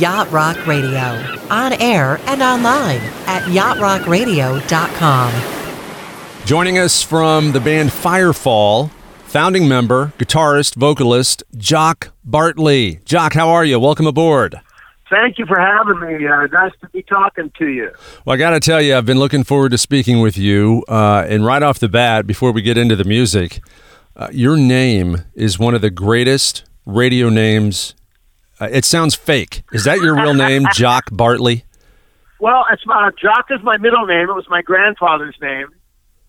Yacht Rock Radio. On air and online at yachtrockradio.com. Joining us from the band Firefall, founding member, guitarist, vocalist, Jock Bartley. Jock, how are you? Welcome aboard. Thank you for having me. Uh, nice to be talking to you. Well, I got to tell you, I've been looking forward to speaking with you. Uh, and right off the bat, before we get into the music, uh, your name is one of the greatest radio names. Uh, it sounds fake. Is that your real name, Jock Bartley? Well, it's my, Jock is my middle name. It was my grandfather's name.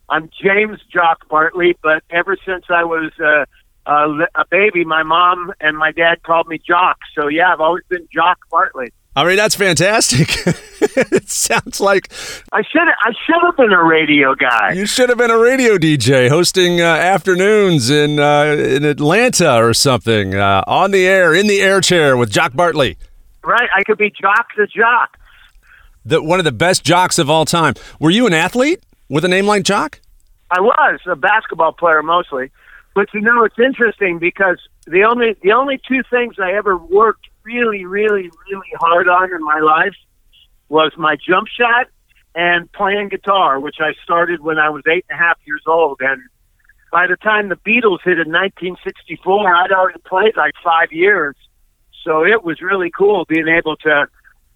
I'm James Jock Bartley, but ever since I was uh, uh, a baby, my mom and my dad called me Jock. So yeah, I've always been Jock Bartley. I mean, that's fantastic. it sounds like I should I should have been a radio guy. You should have been a radio DJ hosting uh, afternoons in uh, in Atlanta or something uh, on the air in the air chair with Jock Bartley. Right, I could be Jock the Jock. The, one of the best jocks of all time. Were you an athlete with a name like Jock? I was a basketball player mostly. But you know, it's interesting because the only the only two things I ever worked really, really, really hard on in my life was my jump shot and playing guitar, which I started when I was eight and a half years old. And by the time the Beatles hit in 1964, I'd already played like five years. So it was really cool being able to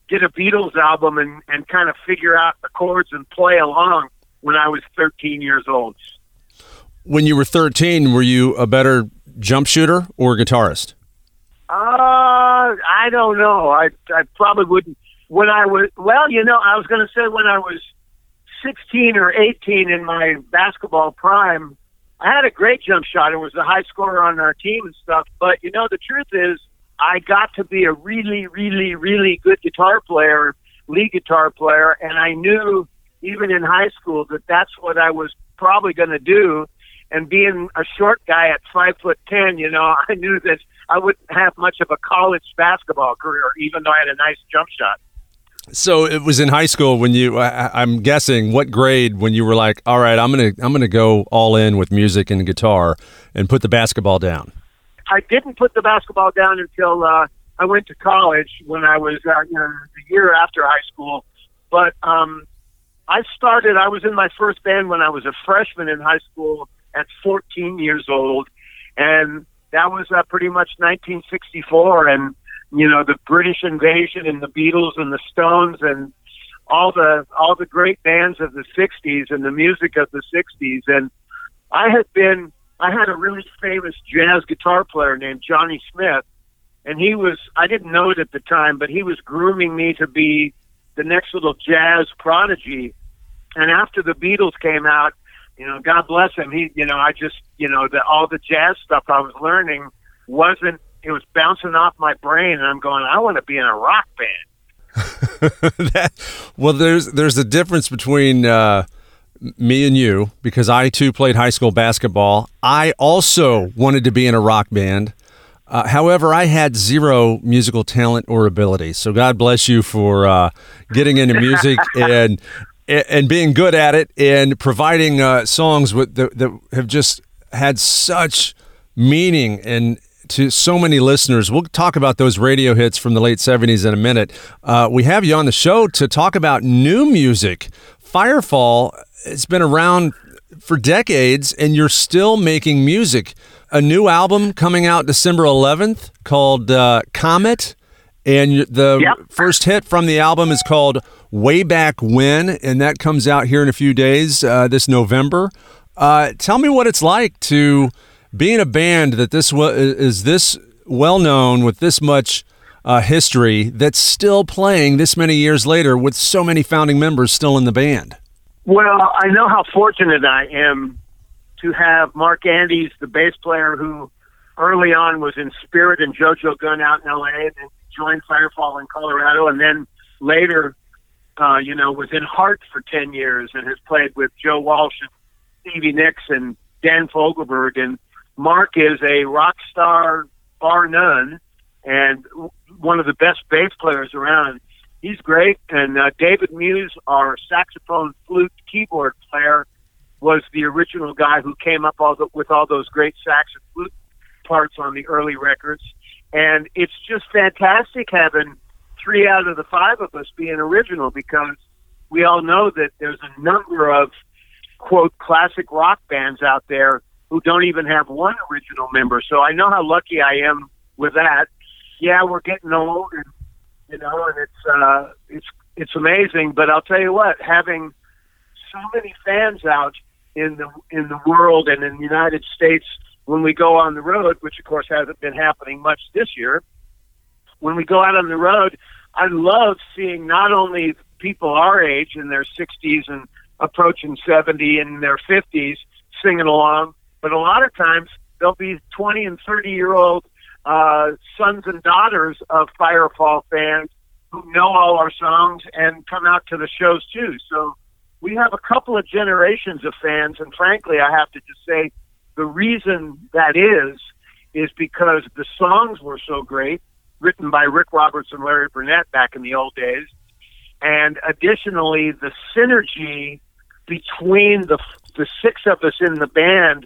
get a Beatles album and, and kind of figure out the chords and play along when I was 13 years old when you were 13, were you a better jump shooter or guitarist? Uh, I don't know. I I probably wouldn't. When I was well, you know, I was going to say when I was 16 or 18 in my basketball prime, I had a great jump shot and was the high scorer on our team and stuff. But you know, the truth is, I got to be a really, really, really good guitar player, lead guitar player, and I knew even in high school that that's what I was probably going to do and being a short guy at five foot ten, you know, I knew that I wouldn't have much of a college basketball career, even though I had a nice jump shot. So it was in high school when you. I, am guessing what grade when you were like, all right, I'm gonna I'm gonna go all in with music and guitar and put the basketball down. I didn't put the basketball down until uh, I went to college when I was uh, you know, the year after high school. But um, I started. I was in my first band when I was a freshman in high school at 14 years old, and that was uh, pretty much 1964, and you know the British invasion and the Beatles and the Stones and all the all the great bands of the 60s and the music of the 60s, and I had been I had a really famous jazz guitar player named Johnny Smith, and he was I didn't know it at the time, but he was grooming me to be the next little jazz prodigy. And after the Beatles came out, you know, God bless him. He, you know, I just, you know, the, all the jazz stuff I was learning wasn't, it was bouncing off my brain, and I'm going, I want to be in a rock band. that, well, there's there's a difference between uh, me and you because I too played high school basketball. I also wanted to be in a rock band. Uh, however, I had zero musical talent or ability. So God bless you for uh, getting into music and and being good at it and providing uh, songs with that, that have just had such meaning and to so many listeners. We'll talk about those radio hits from the late 70s in a minute. Uh, we have you on the show to talk about new music. Firefall, it's been around for decades, and you're still making music. A new album coming out December 11th called uh, Comet. And the yep. first hit from the album is called Way Back When, and that comes out here in a few days uh, this November. Uh, tell me what it's like to be in a band that this is this well known with this much uh, history that's still playing this many years later with so many founding members still in the band. Well, I know how fortunate I am to have Mark Andes, the bass player who early on was in Spirit and JoJo Gunn out in LA, and joined Firefall in Colorado, and then later, uh, you know, was in Heart for ten years and has played with Joe Walsh and Stevie Nicks and Dan Fogelberg. And Mark is a rock star, bar none, and one of the best bass players around. He's great. And uh, David Muse, our saxophone, flute, keyboard player, was the original guy who came up all the, with all those great sax and flute parts on the early records. And it's just fantastic having three out of the five of us being original because we all know that there's a number of quote classic rock bands out there who don't even have one original member. So I know how lucky I am with that. Yeah, we're getting old, and you know, and it's uh, it's it's amazing. But I'll tell you what, having so many fans out in the in the world and in the United States when we go on the road, which of course hasn't been happening much this year. When we go out on the road, I love seeing not only people our age in their 60s and approaching 70 and their 50s singing along, but a lot of times there'll be 20 and 30 year old uh, sons and daughters of Firefall fans who know all our songs and come out to the shows too. So we have a couple of generations of fans, and frankly, I have to just say the reason that is is because the songs were so great, written by Rick Roberts and Larry Burnett back in the old days, and additionally the synergy between the the six of us in the band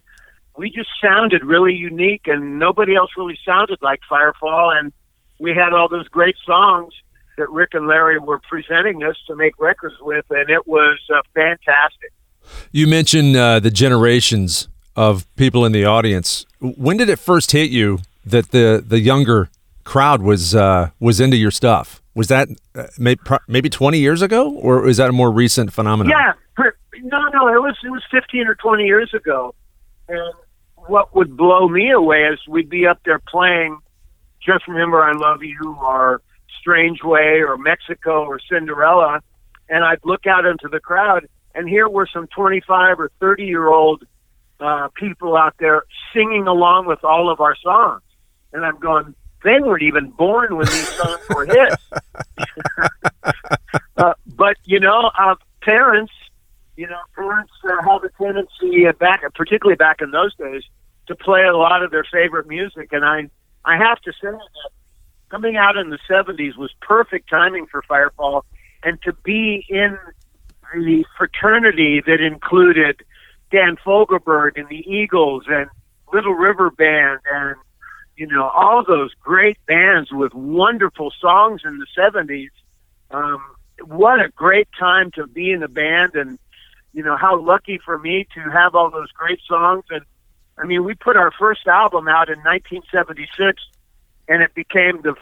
we just sounded really unique and nobody else really sounded like Firefall and we had all those great songs that Rick and Larry were presenting us to make records with and it was uh, fantastic. You mentioned uh, the generations of people in the audience. When did it first hit you that the the younger crowd was uh, was into your stuff? Was that uh, maybe, maybe 20 years ago or is that a more recent phenomenon? Yeah, no, no, it was it was 15 or 20 years ago. And what would blow me away is we'd be up there playing Just Remember I Love You or Strange Way or Mexico or Cinderella, and I'd look out into the crowd, and here were some 25 or 30 year old uh, people out there singing along with all of our songs. And I'm going, they weren't even born when these songs were hits. uh, but, you know, uh, parents you know, parents uh, have a tendency uh, back, particularly back in those days, to play a lot of their favorite music. And I, I have to say that coming out in the '70s was perfect timing for Firefall, and to be in the fraternity that included Dan Fogelberg and the Eagles and Little River Band and you know all those great bands with wonderful songs in the '70s. Um, what a great time to be in a band and you know, how lucky for me to have all those great songs. And I mean, we put our first album out in 1976, and it became the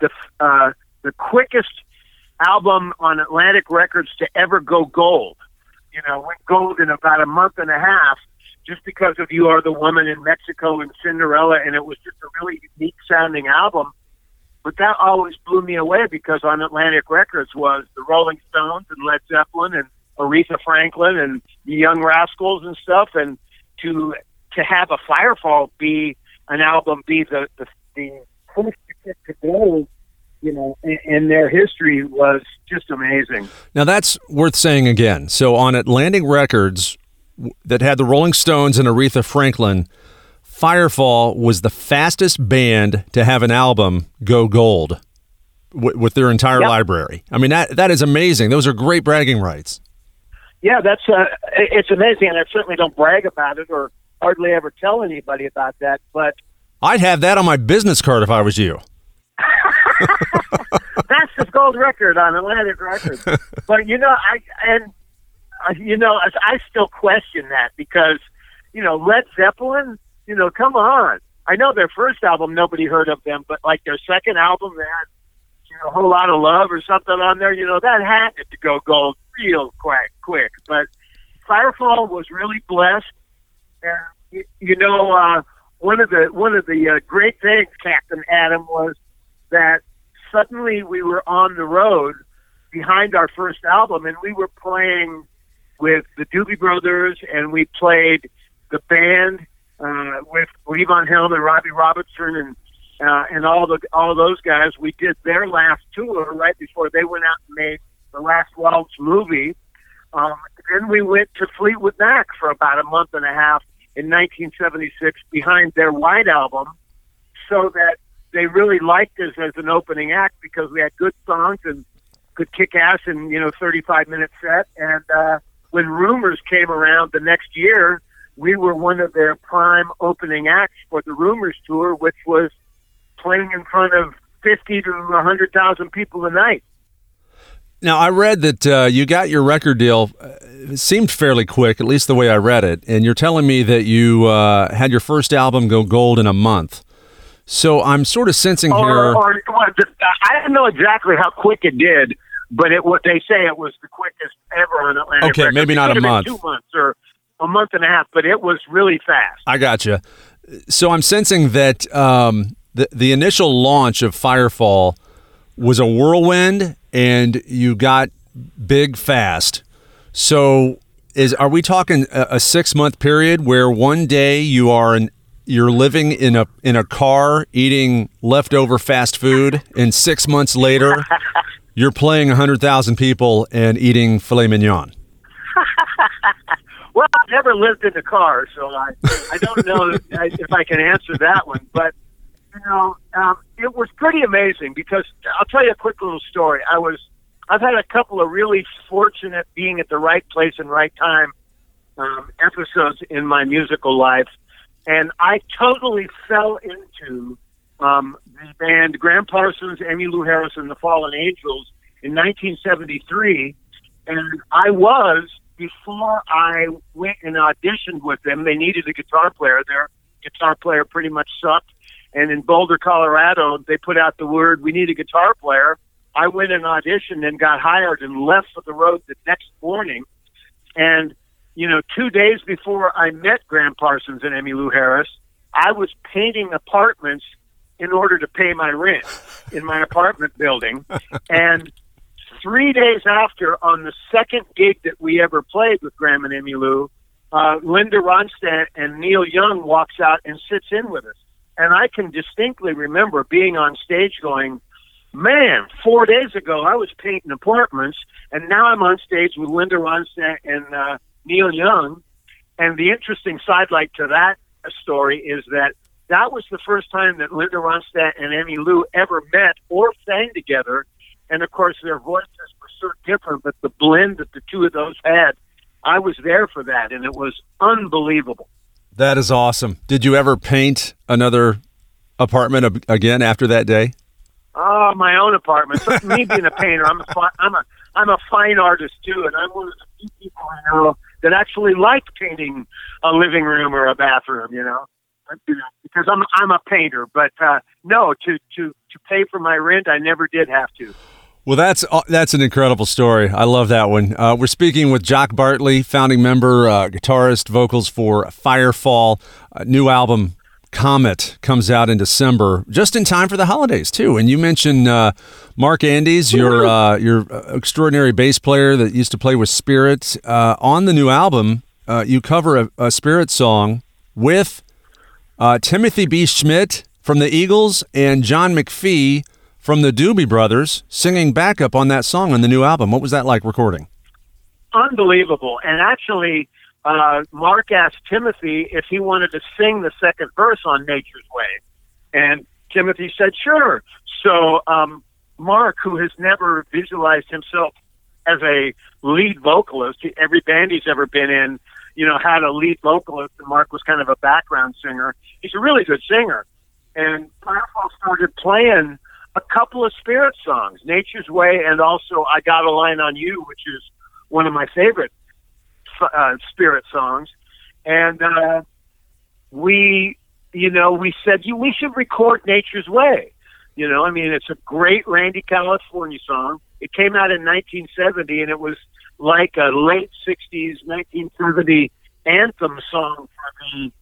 the uh, the quickest album on Atlantic Records to ever go gold. You know, went gold in about a month and a half, just because of "You Are the Woman" in Mexico and Cinderella, and it was just a really unique sounding album. But that always blew me away because on Atlantic Records was the Rolling Stones and Led Zeppelin and Aretha Franklin and the Young Rascals and stuff, and to to have a Firefall be an album be the the, the first to go, you know, in their history was just amazing. Now that's worth saying again. So on Atlantic Records, that had the Rolling Stones and Aretha Franklin. Firefall was the fastest band to have an album go gold with their entire yep. library. I mean that that is amazing. Those are great bragging rights yeah, that's uh, it's amazing, and I certainly don't brag about it or hardly ever tell anybody about that. But I'd have that on my business card if I was you. that's his gold record on Atlantic Records. but you know, I and uh, you know, I still question that because you know Led Zeppelin. You know, come on. I know their first album nobody heard of them, but like their second album, had you know a whole lot of love or something on there. You know, that had to go gold real quick, quick. But Firefall was really blessed, and you, you know, uh, one of the one of the uh, great things, Captain Adam, was that suddenly we were on the road behind our first album, and we were playing with the Doobie Brothers, and we played the band uh, with Levon Helm and Robbie Robertson and uh, and all the all those guys. We did their last tour right before they went out and made the Last Waltz movie. Um, then we went to Fleetwood Mac for about a month and a half in 1976 behind their White Album, so that they really liked us as an opening act because we had good songs and could kick ass in you know 35 minute set. And uh, when Rumors came around the next year, we were one of their prime opening acts for the Rumors tour, which was playing in front of fifty to hundred thousand people a night. Now, I read that uh, you got your record deal. Uh, it seemed fairly quick, at least the way I read it. And you're telling me that you uh, had your first album go gold in a month. So I'm sort of sensing or, here. Or, or, I don't know exactly how quick it did, but it what they say it was the quickest ever on Atlantic. Okay, Records. maybe It not a month. two months or a month and a half, but it was really fast. I gotcha. So I'm sensing that um, the the initial launch of Firefall was a whirlwind, and you got big fast. So is are we talking a, a six month period where one day you are in you're living in a in a car eating leftover fast food, and six months later you're playing a hundred thousand people and eating filet mignon. Well, I've never lived in a car, so I I don't know if if I can answer that one. But you know, um, it was pretty amazing because I'll tell you a quick little story. I was I've had a couple of really fortunate being at the right place and right time um, episodes in my musical life, and I totally fell into um, the band Gram Parsons, Emmylou Harris, and the Fallen Angels in 1973, and I was before I went and auditioned with them. They needed a guitar player. Their guitar player pretty much sucked, and in Boulder, Colorado, they put out the word, "We need a guitar player." I went and auditioned and got hired and left for the road the next morning. And, you know, two days before I met Gram Parsons and Emmylou Harris, I was painting apartments in order to pay my rent in my apartment building. And three days after, on the second gig that we ever played with Gram and Emmylou, uh, Linda Ronstadt and Neil Young walks out and sits in with us. And I can distinctly remember being on stage going, man, four days ago I was painting apartments, and now I'm on stage with Linda Ronstadt and uh, Neil Young. And the interesting sidelight to that story is that that was the first time that Linda Ronstadt and Emmylou ever met or sang together. And of course, their voices were so different, but the blend that the two of those had, I was there for that, and it was unbelievable. That is awesome. Did you ever paint another apartment ab- again after that day? Oh, my own apartment. So me being a painter, I'm a fi- I'm a I'm a fine artist too, and I'm one of the few people I know that actually like painting a living room or a bathroom. You know, because I'm I'm a painter. But uh, no, to to to pay for my rent, I never did have to. Well, that's uh, that's an incredible story. I love that one. Uh, we're speaking with Jock Bartley, founding member, uh, guitarist, vocals for Firefall. New album, Comet, comes out in December, just in time for the holidays too. And you mentioned uh, Mark Andes, your uh, your extraordinary bass player that used to play with Spirit. Uh, on the new album, uh, you cover a, a Spirit song with uh, Timothy B. Schmit from the Eagles and John McFee from the Doobie Brothers singing backup on that song on the new album. What was that like recording? Unbelievable. And actually, uh, Mark asked Timothy if he wanted to sing the second verse on Nature's Way. And Timothy said, sure. So, um, Mark, who has never visualized himself as a lead vocalist, every band he's ever been in, you know, had a lead vocalist, and Mark was kind of a background singer. He's a really good singer. And Firefall started playing a couple of Spirit songs, Nature's Way, and also I Got a Line on You, which is one of my favorite uh, Spirit songs. And uh, we, you know, we said you we should record Nature's Way. You know, I mean, it's a great Randy California song. It came out in 1970, and it was like a late 60s, 1970 anthem song for the,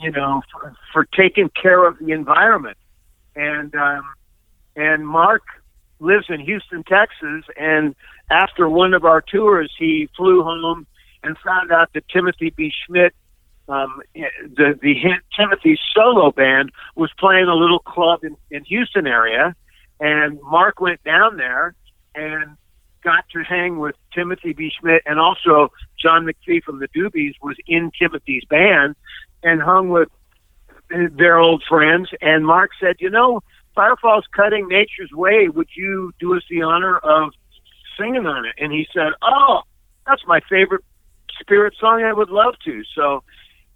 you know, for, for taking care of the environment. And um, and Mark lives in Houston, Texas, and after one of our tours, he flew home and found out that Timothy B. Schmit, um, the the hit Timothy solo band, was playing a little club in, in Houston area, and Mark went down there and got to hang with Timothy B. Schmit, and also John McFee from the Doobies was in Timothy's band, and hung with their old friends. And Mark said, you know, Firefall's cutting nature's way. Would you do us the honor of singing on it? And he said, oh, that's my favorite spirit song. I would love to. So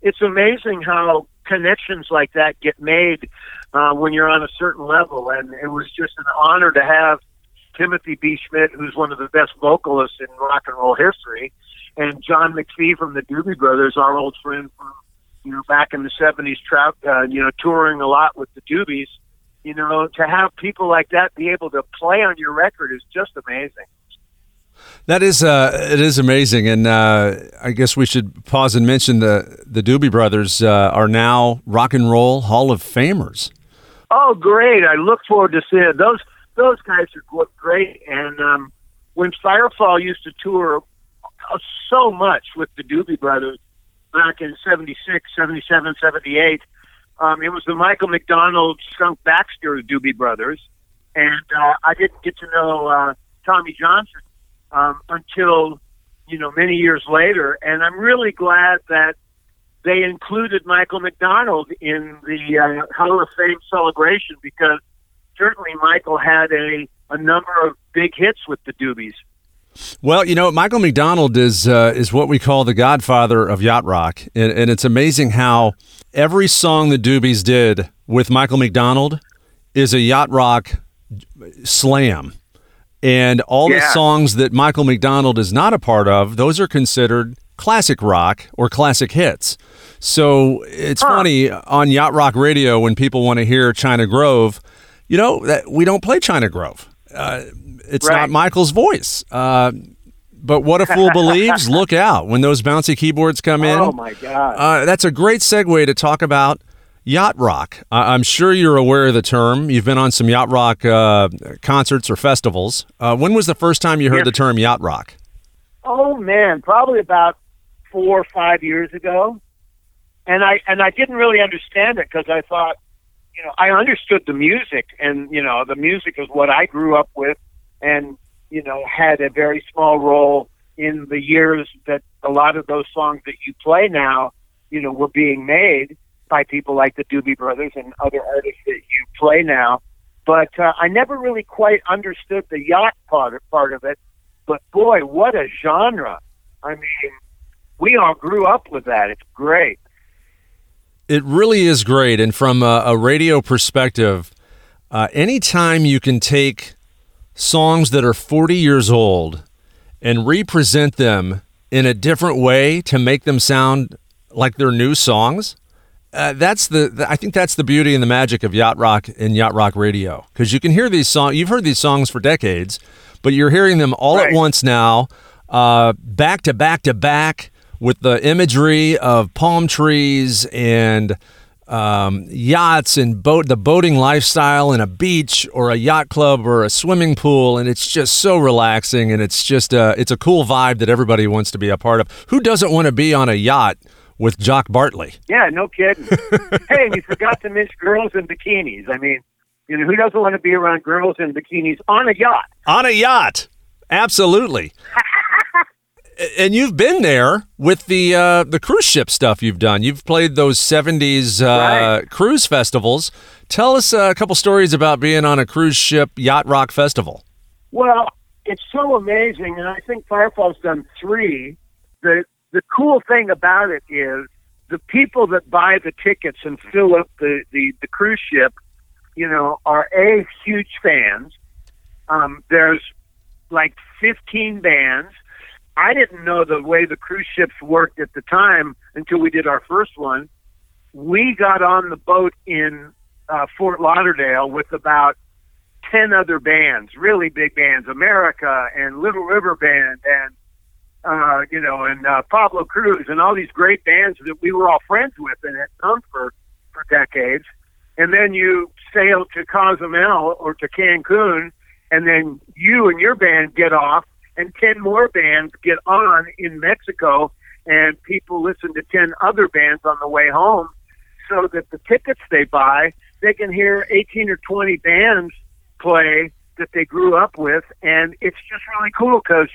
it's amazing how connections like that get made uh, when you're on a certain level. And it was just an honor to have Timothy B. Schmit, who's one of the best vocalists in rock and roll history, and John McFee from the Doobie Brothers, our old friend from you know back in the '70s, trout, uh, you know, touring a lot with the Doobies. You know, to have people like that be able to play on your record is just amazing. That is, uh, it is amazing, and uh, I guess we should pause and mention the the Doobie Brothers uh, are now Rock and Roll Hall of Famers. Oh, great! I look forward to seeing those. Those guys are great, and um, when Firefall used to tour uh, so much with the Doobie Brothers back in 76, 77, 78, um, it was the Michael McDonald, Skunk Baxter Doobie Brothers, and uh, I didn't get to know uh, Tommy Johnston um, until you know many years later, and I'm really glad that they included Michael McDonald in the uh, Hall of Fame celebration because certainly Michael had a a number of big hits with the Doobies. Well, you know, Michael McDonald is uh, is what we call the godfather of yacht rock, and, and it's amazing how every song the Doobies did with Michael McDonald is a yacht rock slam. And all yeah. the songs that Michael McDonald is not a part of, those are considered classic rock or classic hits. So it's huh. funny on Yacht Rock Radio when people want to hear China Grove, you know, that we don't play China Grove. Uh, it's right. not Michael's voice. Uh, but what a fool believes, look out when those bouncy keyboards come in. Oh, my God. Uh, that's a great segue to talk about Yacht rock. I'm sure you're aware of the term. You've been on some yacht rock uh, concerts or festivals. Uh, when was the first time you heard the term yacht rock? Oh man, probably about four or five years ago. And I and I didn't really understand it because I thought, you know, I understood the music, and you know, the music is what I grew up with, and you know, had a very small role in the years that a lot of those songs that you play now, you know, were being made by people like the Doobie Brothers and other artists that you play now. But uh, I never really quite understood the yacht part part of it. But boy, what a genre! I mean, we all grew up with that. It's great. It really is great. And from a, a radio perspective, uh, anytime you can take songs that are 40 years old and represent them in a different way to make them sound like they're new songs, uh, that's the, the, I think that's the beauty and the magic of yacht rock and yacht rock radio because you can hear these songs. You've heard these songs for decades, but you're hearing them all right. at once now, uh, back to back to back with the imagery of palm trees and um, yachts and boat, the boating lifestyle and a beach or a yacht club or a swimming pool, and it's just so relaxing and it's just a, it's a cool vibe that everybody wants to be a part of. Who doesn't want to be on a yacht? With Jock Bartley. Yeah, no kidding. hey, you forgot to mention girls in bikinis. I mean, you know, who doesn't want to be around girls in bikinis on a yacht? On a yacht, absolutely. and you've been there with the uh, the cruise ship stuff you've done. You've played those '70s uh, right. cruise festivals. Tell us a couple stories about being on a cruise ship yacht rock festival. Well, it's so amazing, and I think Firefall's done three. The the cool thing about it is the people that buy the tickets and fill up the, the, the cruise ship, you know, are A, huge fans. Um, there's like 15 bands. I didn't know the way the cruise ships worked at the time until we did our first one. We got on the boat in uh, Fort Lauderdale with about 10 other bands, really big bands, America and Little River Band and uh, you know, and uh, Pablo Cruise and all these great bands that we were all friends with and had known for for decades. And then you sail to Cozumel or to Cancun, and then you and your band get off, and ten more bands get on in Mexico, and people listen to ten other bands on the way home, so that the tickets they buy, they can hear eighteen or twenty bands play that they grew up with, and it's just really cool because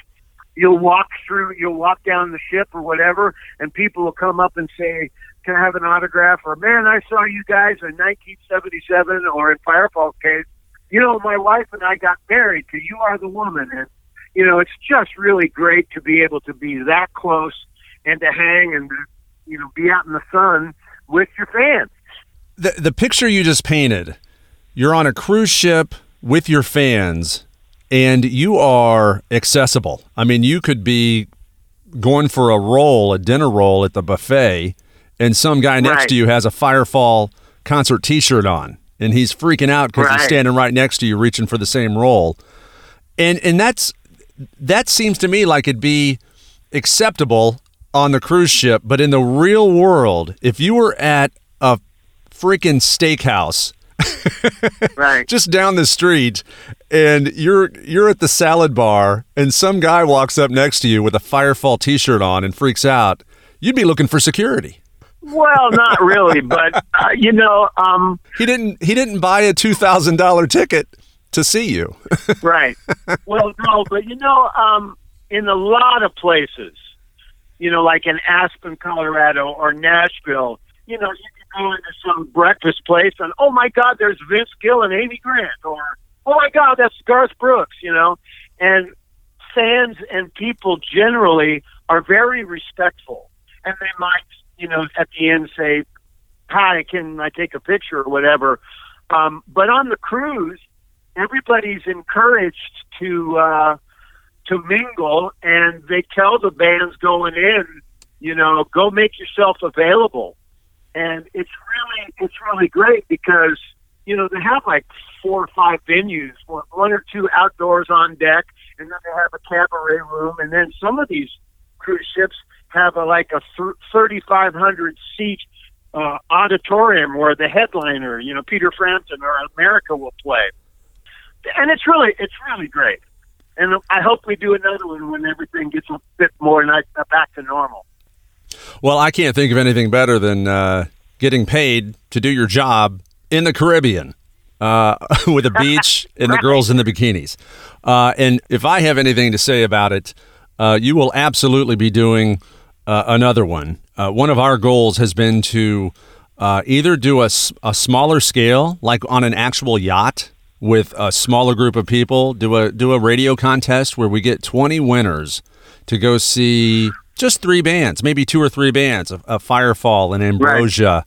you'll walk through, you'll walk down the ship or whatever, and people will come up and say, "Can I have an autograph?" Or "Man, I saw you guys in 1977," or in Firefall's case, you know, my wife and I got married to "You Are the Woman," and you know, it's just really great to be able to be that close and to hang and you know be out in the sun with your fans. the the picture you just painted, you're on a cruise ship with your fans, and you are accessible. I mean, you could be going for a roll, a dinner roll at the buffet, and some guy next Right. to you has a Firefall concert T-shirt on, and he's freaking out because he's Right. standing right next to you, reaching for the same roll, and and that's that seems to me like it'd be acceptable on the cruise ship, but in the real world, if you were at a freaking steakhouse Right. just down the street and you're you're at the salad bar and some guy walks up next to you with a Firefall t-shirt on and freaks out, you'd be looking for security. well, not really, but uh, you know, um, He didn't he didn't buy a $2000 ticket to see you. right. Well, no, but you know, um, in a lot of places, you know, like in Aspen, Colorado, or Nashville, you know, you go into some breakfast place and oh my God, there's Vince Gill and Amy Grant, or oh my God, that's Garth Brooks, you know, and fans and people generally are very respectful, and they might, you know, at the end say, "Hi, can I take a picture?" or whatever. Um, but on the cruise, everybody's encouraged to uh, to mingle, and they tell the bands going in, you know, go make yourself available, and it's really it's really great because you know they have like four or five venues, one or two outdoors on deck, and then they have a cabaret room, and then some of these cruise ships have a like a thirty five hundred seat uh, auditorium where the headliner, you know, Peter Frampton or America will play and it's really it's really great. And I hope we do another one when everything gets a bit more back to normal. Well, I can't think of anything better than uh, getting paid to do your job in the Caribbean uh, with a beach and the girls in the bikinis. Uh, and if I have anything to say about it, uh, you will absolutely be doing uh, another one. Uh, one of our goals has been to uh, either do a, a smaller scale, like on an actual yacht with a smaller group of people, do a do a radio contest where we get 20 winners to go see just three bands, maybe two or three bands, a, a Firefall and Ambrosia,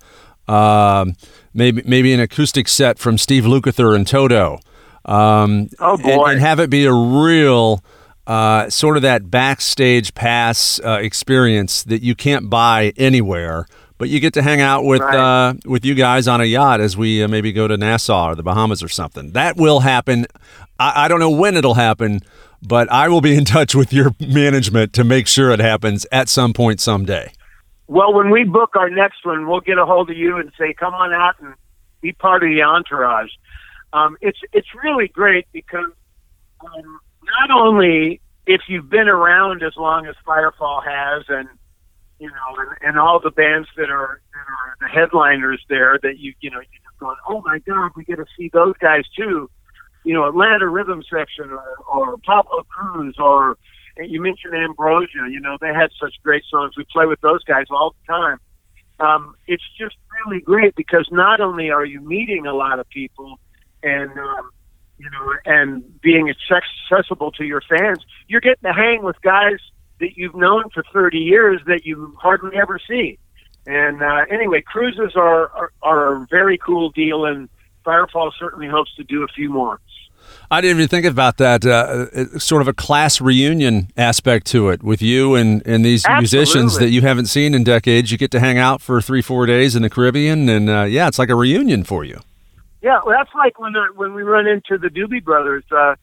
um, maybe maybe an acoustic set from Steve Lukather and Toto. Um, Oh, and- boy. And, have it be a real uh, sort of that backstage pass uh, experience that you can't buy anywhere. But you get to hang out with Right. uh, with you guys on a yacht as we uh, maybe go to Nassau or the Bahamas or something. That will happen. I, I don't know when it'll happen, but I will be in touch with your management to make sure it happens at some point someday. Well, when we book our next one, we'll get a hold of you and say, "Come on out and be part of the entourage." Um, it's it's really great because um, not only if you've been around as long as Firefall has, and you know, and, and all the bands that are that are the headliners there, that you you know you're just going, "Oh my God, we get to see those guys too." You know, Atlanta Rhythm Section or, or Pablo Cruise or you mentioned Ambrosia. You know, they had such great songs. We play with those guys all the time. Um, it's just really great because not only are you meeting a lot of people and um, you know and being accessible to your fans, you're getting to hang with guys that you've known for 30 years that you hardly ever see. And uh, anyway, cruises are, are are a very cool deal, and Firefall certainly hopes to do a few more. I didn't even think about that. Uh, sort of a class reunion aspect to it with you and, and these musicians that you haven't seen in decades. You get to hang out for three, four days in the Caribbean, and uh, yeah, it's like a reunion for you. Yeah, well, that's like when uh, when we run into the Doobie Brothers. Uh,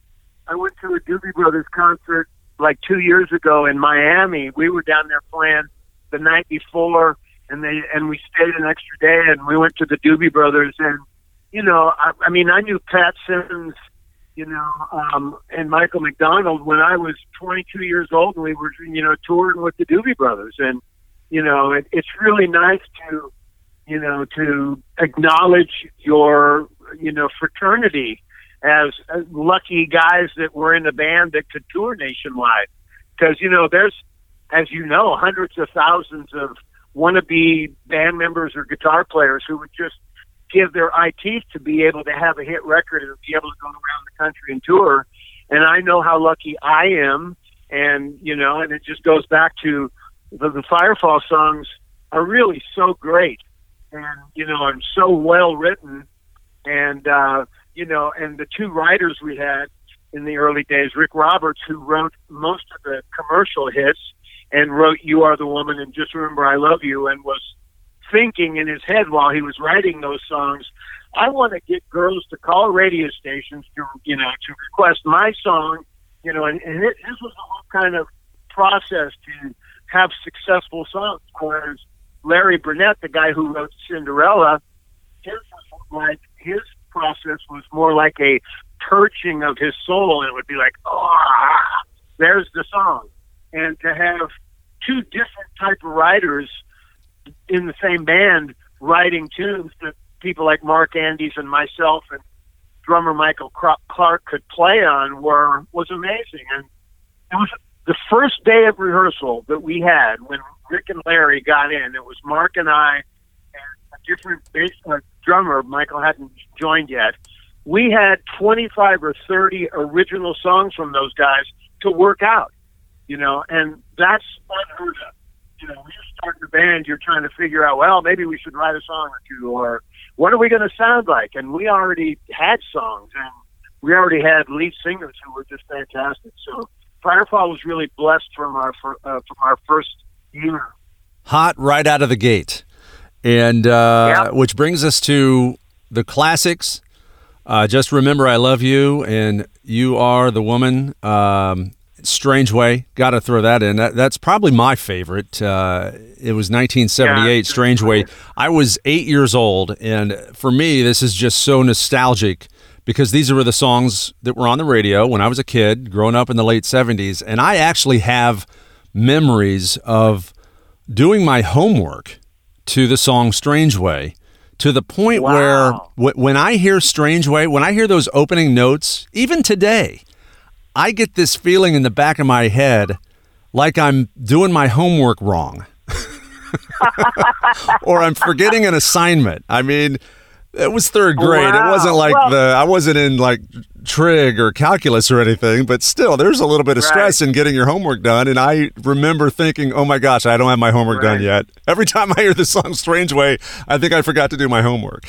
I went to a Doobie Brothers concert like two years ago in Miami. We were down there playing the night before, and they and we stayed an extra day, and we went to the Doobie Brothers, and you know, I, I mean, I knew Pat Simmons, you know, um, and Michael McDonald when I was 22 years old, and we were you know touring with the Doobie Brothers, and you know, it, it's really nice to you know, to acknowledge your, you know, fraternity as, as lucky guys that were in a band that could tour nationwide. Because, you know, there's, as you know, hundreds of thousands of wannabe band members or guitar players who would just give their teeth to be able to have a hit record and be able to go around the country and tour. And I know how lucky I am. And, you know, and it just goes back to the, the Firefall songs are really so great and you know, and so well written, and uh, you know, and the two writers we had in the early days, Rick Roberts, who wrote most of the commercial hits and wrote "You Are the Woman" and "Just Remember I Love You," and was thinking in his head while he was writing those songs. I want to get girls to call radio stations to, you know, to request my song, you know, and, and it, this was the whole kind of process to have successful songs. Whereas Larry Burnett, the guy who wrote Cinderella, his was like his process was more like a perching of his soul. It would be like, oh, there's the song, and to have two different type of writers in the same band writing tunes that people like Mark Andes and myself and drummer Michael Clarke could play on were was amazing. And it was the first day of rehearsal that we had when Rick and Larry got in. It was Mark and I and a different bass uh, drummer. Michael hadn't joined yet. We had 25 or 30 original songs from those guys to work out, you know, and that's unheard of. You know, when you're starting a band, you're trying to figure out, well, maybe we should write a song or two, or what are we going to sound like? And we already had songs, and we already had lead singers who were just fantastic. So Firefall was really blessed from our uh, from our first year. Hot right out of the gate, and uh, which brings us to the classics. Uh, just remember, I love you, and you are the woman. Um, Strange Way, got to throw that in. That, that's probably my favorite. Uh, it was 1978, yeah, Strange Way. I was eight years old, and for me, this is just so nostalgic because these were the songs that were on the radio when I was a kid, growing up in the late 70s. And I actually have memories of doing my homework to the song Strange Way to the point wow. where w- when I hear Strange Way, when I hear those opening notes, even today, I get this feeling in the back of my head like I'm doing my homework wrong. or I'm forgetting an assignment. I mean, it was third grade. Wow. It wasn't like well, the I wasn't in like trig or calculus or anything, but still there's a little bit of stress right. in getting your homework done and I remember thinking, "Oh my gosh, I don't have my homework right. done yet." Every time I hear the song Strange Way, I think I forgot to do my homework.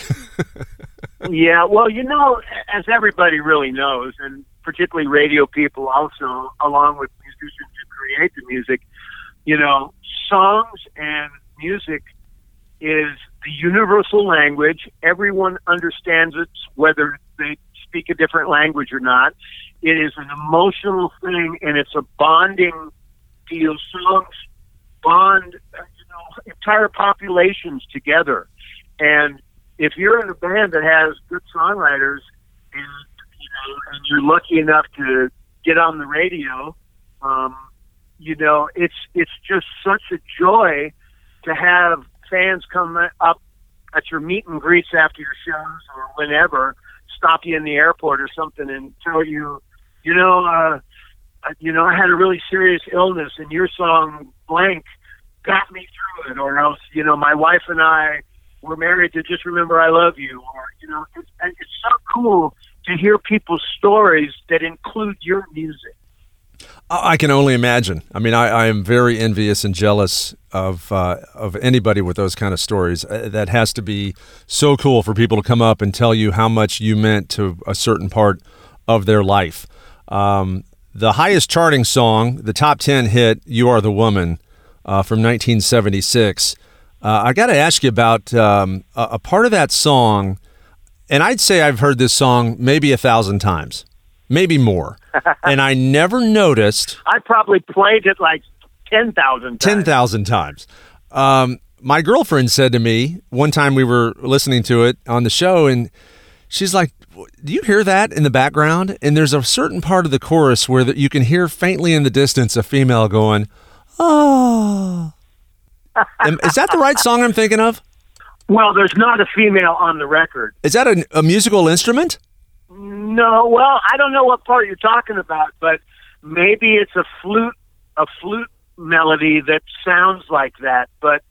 yeah, well, you know, as everybody really knows and particularly radio people also, along with musicians who create the music, you know, songs and music is the universal language. Everyone understands it, whether they speak a different language or not. It is an emotional thing, and it's a bonding deal. Songs bond, uh, you know, entire populations together. And if you're in a band that has good songwriters and and you're lucky enough to get on the radio, um, you know, it's it's just such a joy to have fans come up at your meet and greets after your shows or whenever, stop you in the airport or something and tell you, you know, uh, you know, I had a really serious illness and your song blank got me through it, or else, you know, my wife and I were married to just remember I love you, or you know, it's, it's so cool to hear people's stories that include your music. I can only imagine. I mean, I, I am very envious and jealous of uh, of anybody with those kind of stories. Uh, that has to be so cool for people to come up and tell you how much you meant to a certain part of their life. Um, the highest charting song, the top ten hit, "You Are the Woman," uh, from 1976. Uh, I got to ask you about um, a, a part of that song and I'd say I've heard this song maybe a thousand times, maybe more. and I never noticed. I probably played it like 10,000 10,000 times. Um, my girlfriend said to me one time we were listening to it on the show, and she's like, Do you hear that in the background? And there's a certain part of the chorus where you can hear faintly in the distance a female going, Oh. Is that the right song I'm thinking of? Well, there's not a female on the record. Is that a, a musical instrument? No. Well, I don't know what part you're talking about, but maybe it's a flute, a flute melody that sounds like that. But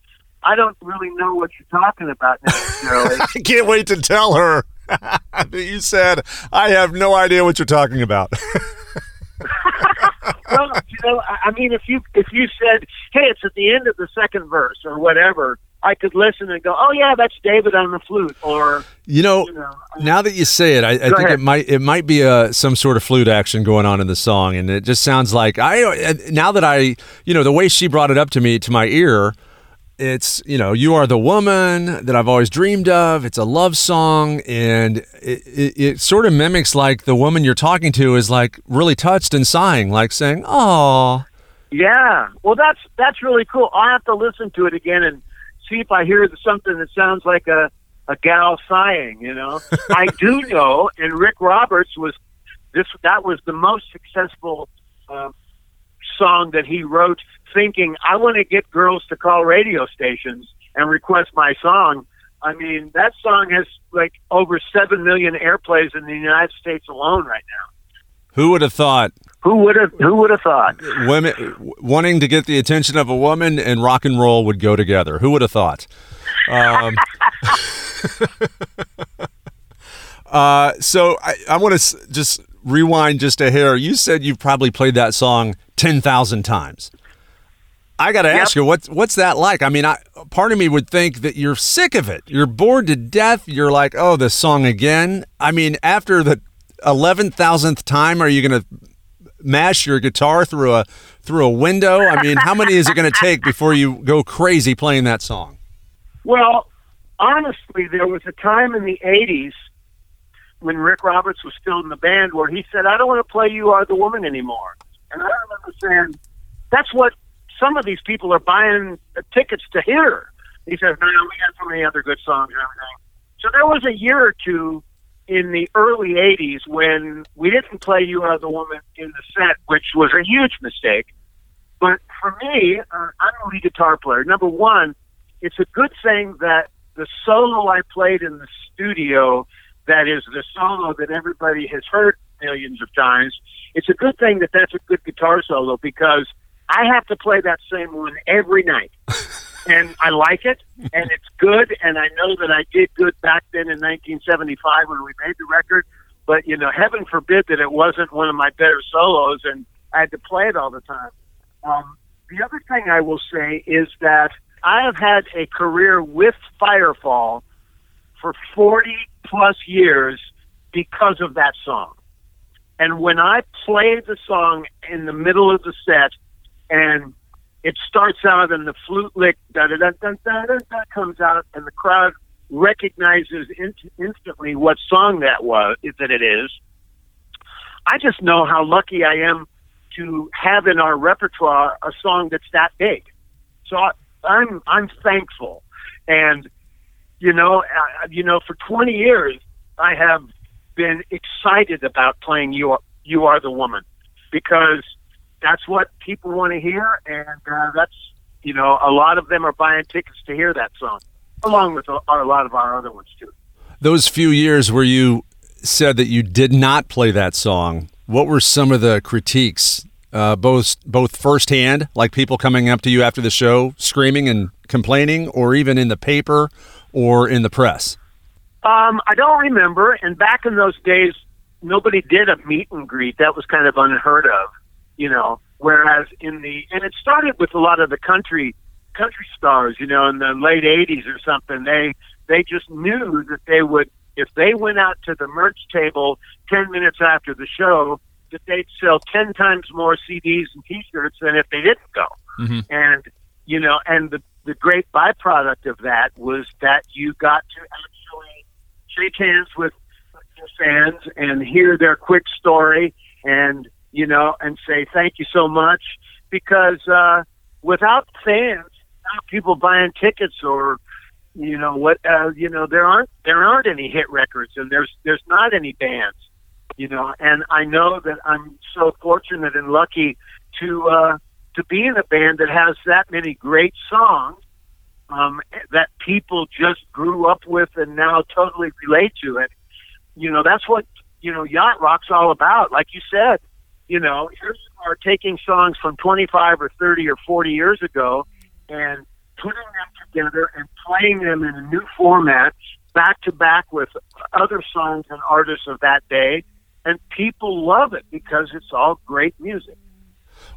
I don't really know what you're talking about necessarily. I can't wait to tell her. That you said I have no idea what you're talking about. well, you know, I mean, if you if you said, "Hey, it's at the end of the second verse" or whatever, I could listen and go, "Oh yeah, that's David on the flute," or You know, you know, uh, now that you say it, I, I think ahead. it might it might be a some sort of flute action going on in the song, and it just sounds like I. Uh, now that I, you know, the way she brought it up to me to my ear, it's you know, you are the woman that I've always dreamed of. It's a love song, and it, it, it sort of mimics like the woman you're talking to is like really touched and sighing, like saying, "Oh, Yeah, well, that's that's really cool. I'll have to listen to it again and if I hear something that sounds like a a gal sighing. You know, I do know, and Rick Roberts was this. That was the most successful um, song that he wrote, thinking I want to get girls to call radio stations and request my song. I mean, that song has like over seven million airplays in the United States alone right now. Who would have thought?" Who would have Who would have thought? Women wanting to get the attention of a woman and rock and roll would go together. Who would have thought? Um, uh, so I, I want to just rewind just a hair. You said you've probably played that song ten thousand times. I got to ask you, what's what's that like? I mean, I, part of me would think that you're sick of it. You're bored to death. You're like, oh, this song again. I mean, after the eleven thousandth time, are you going to mash your guitar through a through a window? I mean, how many is it going to take before you go crazy playing that song? Well, honestly, there was a time in the 80s when Rick Roberts was still in the band where he said, I don't want to play You Are the Woman anymore. And I remember saying, that's what some of these people are buying tickets to hear. He says, no, no, we got so many other good songs and everything. So there was a year or two in the early 80s when we didn't play You Are the Woman in the set, which was a huge mistake. But for me, uh, I'm a lead guitar player. Number one, it's a good thing that the solo I played in the studio, that is the solo that everybody has heard millions of times, it's a good thing that that's a good guitar solo because I have to play that same one every night. and I like it, and it's good, and I know that I did good back then in 1975 when we made the record. But you know, heaven forbid that it wasn't one of my better solos, and I had to play it all the time. Um, the other thing I will say is that I have had a career with Firefall for 40 plus years because of that song. And when I play the song in the middle of the set and it starts out and the flute lick da da da da da da da comes out and the crowd recognizes in- instantly what song that was that it is, I just know how lucky I am to have in our repertoire a song that's that big. So I, I'm I'm thankful, and you know, uh, you know, for 20 years I have been excited about playing "You Are, you Are the Woman" because that's what people want to hear, and uh, that's you know, a lot of them are buying tickets to hear that song, along with a, a lot of our other ones too. Those few years where you said that you did not play that song, what were some of the critiques, uh, both both firsthand, like people coming up to you after the show screaming and complaining, or even in the paper or in the press? Um, I don't remember. And back in those days, nobody did a meet and greet. That was kind of unheard of, you know. Whereas in the and it started with a lot of the country country stars, you know, in the late '80s or something. They they just knew that they would if they went out to the merch table ten minutes after the show that they'd sell ten times more CDs and T-shirts than if they didn't go. Mhm. And you know, and the the great byproduct of that was that you got to actually shake hands with your fans and hear their quick story and you know and say thank you so much because uh without fans without people buying tickets or you know what uh you know there aren't there aren't any hit records and there's there's not any bands you know and i know that i'm so fortunate and lucky to uh to be in a band that has that many great songs um, that people just grew up with and now totally relate to it. You know, that's what you know yacht rock's all about. Like you said, you know, here you are taking songs from 25 or 30 or 40 years ago and putting them together and playing them in a new format, back to back with other songs and artists of that day, and people love it because it's all great music.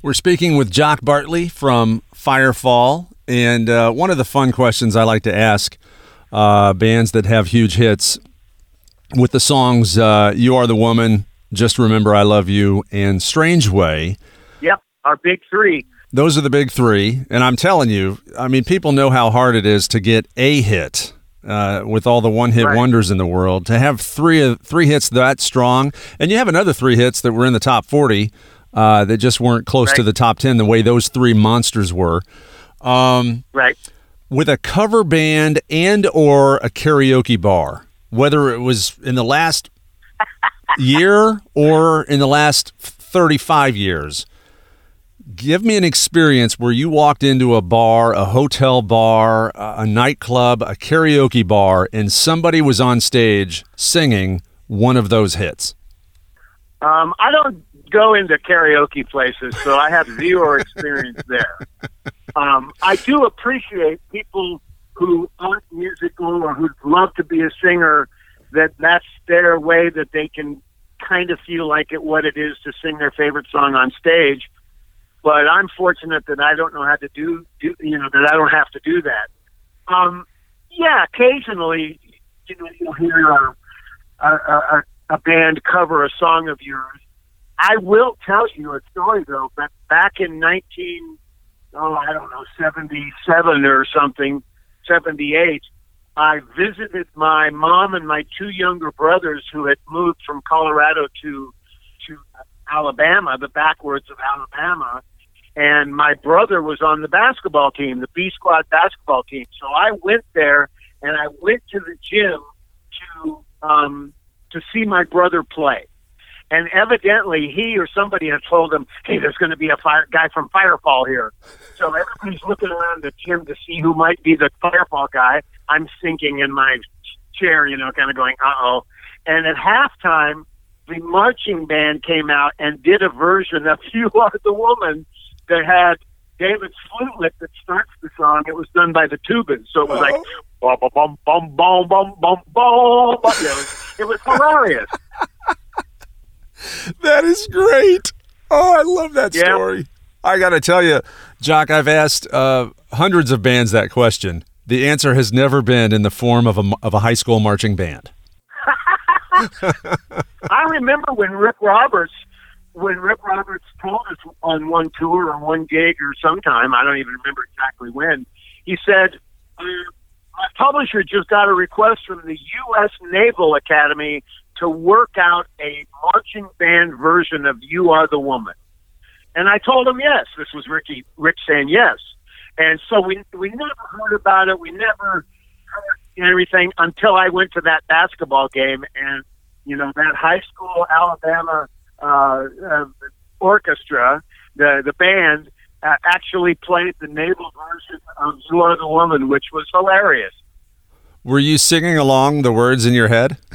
We're speaking with Jock Bartley from Firefall, And uh, one of the fun questions I like to ask uh, bands that have huge hits with the songs uh, You Are the Woman, Just Remember I Love You, and Strange Way. Yep, our big three. Those are the big three. And I'm telling you, I mean, people know how hard it is to get a hit. Uh, with all the one-hit Right. wonders in the world, to have three of three hits that strong, and you have another three hits that were in the top forty uh, that just weren't close to the top ten the way those three monsters were. Um, Right. with a cover band and or a karaoke bar, whether it was in the last year or in the last 35 years. Give me an experience where you walked into a bar, a hotel bar, a nightclub, a karaoke bar, and somebody was on stage singing one of those hits. Um, I don't go into karaoke places, so I have zero experience there. Um, I do appreciate people who aren't musical or who'd love to be a singer. That that's their way that they can kind of feel like it what it is to sing their favorite song on stage. But I'm fortunate that I don't know how to do, do you know that I don't have to do that. Um, yeah, occasionally you know you'll hear a, a, a, a band cover a song of yours. I will tell you a story though. But back in nineteen, oh I don't know, seventy seven or something, seventy eight. I visited my mom and my two younger brothers who had moved from Colorado to to Alabama, the backwards of Alabama, and my brother was on the basketball team, the B squad basketball team. So I went there and I went to the gym to um, to see my brother play. And evidently, he or somebody had told him, "Hey, there's going to be a fire guy from Firefall here." So everybody's looking around the gym to see who might be the Firefall guy. I'm sinking in my chair, you know, kind of going, "Uh oh." And at halftime, the marching band came out and did a version of "You Are the Woman" that had David's flute that starts the song. It was done by the Tubans, so it was like bum bum bum bum bum bum bum. bum. You know, It was hilarious. That is great. Oh, I love that Yeah. story. I got to tell you, Jock, I've asked uh, hundreds of bands that question. The answer has never been in the form of a, of a high school marching band. I remember when Rick Roberts, when Rick Roberts told us on one tour or one gig or sometime, I don't even remember exactly when, he said, uh, my publisher just got a request from the U.S. Naval Academy to work out a marching band version of You Are the Woman. And I told him yes. This was Ricky Rick saying yes. And so we we never heard about it. We never heard everything until I went to that basketball game and you know that high school Alabama uh, uh, orchestra, the the band uh, actually played the naval version of "You Are the Woman," which was hilarious. Were you singing along the words in your head?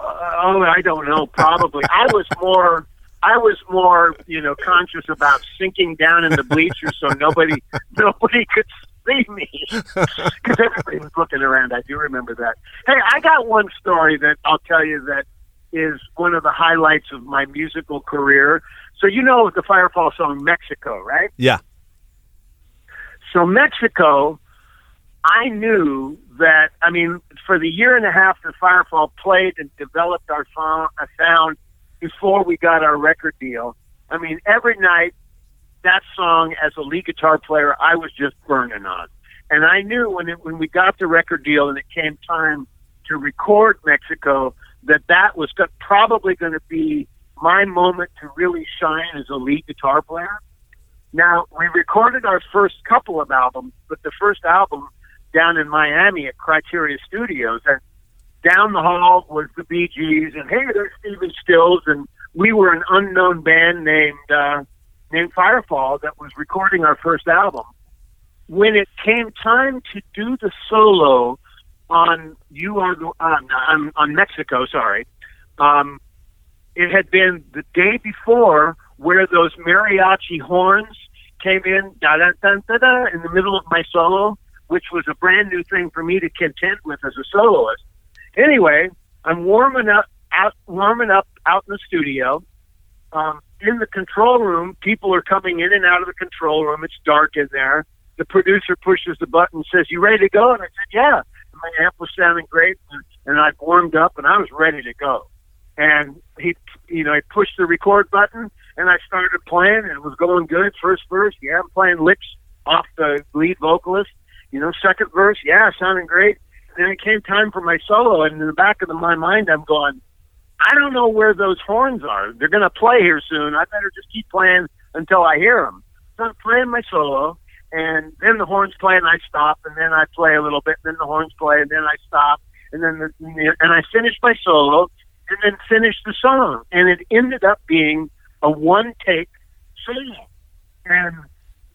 Uh, oh, I don't know. Probably. I was more. I was more, you know, conscious about sinking down in the bleachers so nobody, nobody could see me because everybody was looking around. I do remember that. Hey, I got one story that I'll tell you that is one of the highlights of my musical career. So you know the Firefall song "Mexico," right? Yeah. So Mexico, I knew that. I mean, for the year and a half that Firefall played and developed our sound before we got our record deal. I mean, every night that song as a lead guitar player, I was just burning on. And I knew when it, when we got the record deal and it came time to record Mexico that that was go- probably going to be my moment to really shine as a lead guitar player. Now, we recorded our first couple of albums, but the first album down in Miami at Criteria Studios, and down the hall was the Bee Gees, and hey, there's Stephen Stills, and we were an unknown band named uh, named Firefall that was recording our first album. When it came time to do the solo on "You Are the" on, on, on Mexico, sorry, um, it had been the day before where those mariachi horns came in da da da da da in the middle of my solo, which was a brand new thing for me to contend with as a soloist. Anyway, I'm warming up out warming up out in the studio. Um, in the control room, people are coming in and out of the control room. It's dark in there. The producer pushes the button and says, You ready to go? And I said, Yeah. And my amp was sounding great. And, and I warmed up and I was ready to go. And he, you know, he pushed the record button and I started playing and it was going good. First verse, yeah, I'm playing licks off the lead vocalist. You know, second verse, yeah, sounding great. Then it came time for my solo, and in the back of my mind, I'm going, I don't know where those horns are. They're going to play here soon. I better just keep playing until I hear them. So I'm playing my solo, and then the horns play, and I stop, and then I play a little bit, and then the horns play, and then I stop, and then the, and I finish my solo, and then finish the song, and it ended up being a one take solo, and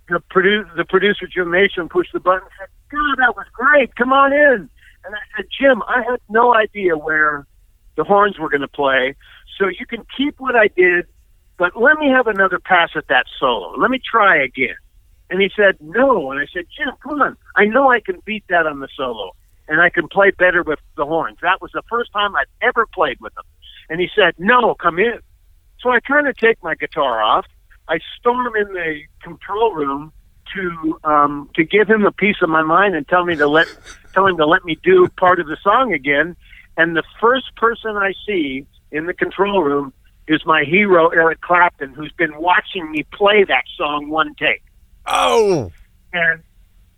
the produ- the producer Jim Mason pushed the button and said, "God, that was great! Come on in." And I said, "Jim, I had no idea where." the horns were going to play. So you can keep what I did, but let me have another pass at that solo. Let me try again. And he said, no. And I said, Jim, come on. I know I can beat that on the solo and I can play better with the horns. That was the first time I'd ever played with them. And he said, no, come in. So I kind of take my guitar off. I storm in the control room to um, to give him a piece of my mind and tell me to let tell him to let me do part of the song again. And the first person I see in the control room is my hero, Eric Clapton, who's been watching me play that song one take. Oh. And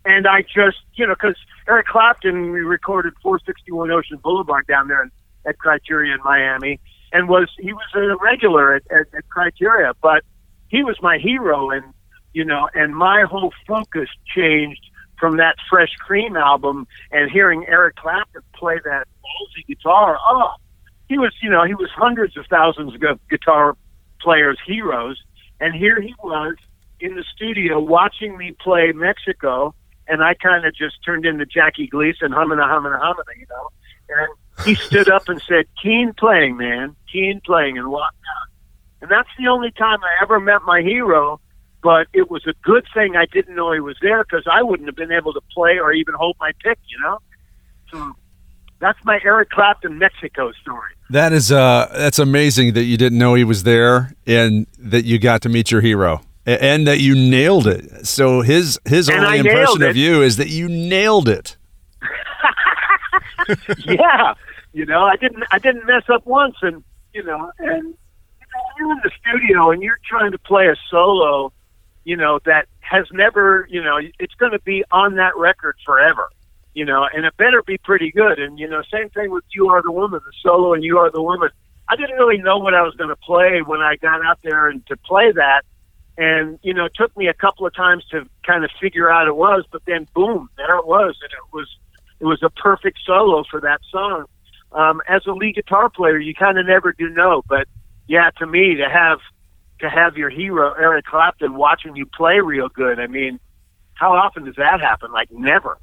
and I just, you know, because Eric Clapton, we recorded 461 Ocean Boulevard down there at Criteria in Miami, and was he was a regular at, at, at Criteria, but he was my hero, and you know, and my whole focus changed from that Fresh Cream album and hearing Eric Clapton play that ballsy guitar. Oh, he was, you know, he was hundreds of thousands of guitar players' heroes, and here he was in the studio watching me play Mexico, and I kind of just turned into Jackie Gleason, humming a humming a humming, you know. And he stood up and said, "Keen playing, man, keen playing," and walked out. And that's the only time I ever met my hero but it was a good thing I didn't know he was there because I wouldn't have been able to play or even hold my pick, you know. So that's my Eric Clapton Mexico story. That is uh that's amazing that you didn't know he was there and that you got to meet your hero and that you nailed it. So his his And only impression nailed of you is that you nailed it. yeah, you know, I didn't I didn't mess up once, and you know, and you're in the studio and you're trying to play a solo, you know, that has never, you know, it's going to be on that record forever, you know, and it better be pretty good. And you know, same thing with "You Are the Woman," the solo, and "You Are the Woman." I didn't really know what I was going to play when I got out there and to play that. And you know, it took me a couple of times to kind of figure out it was, but then boom, there it was, and it was it was a perfect solo for that song. Um, as a lead guitar player, you kind of never do know, but yeah, to me, to have to have your hero Eric Clapton watching you play real good, I mean, how often does that happen? Like never.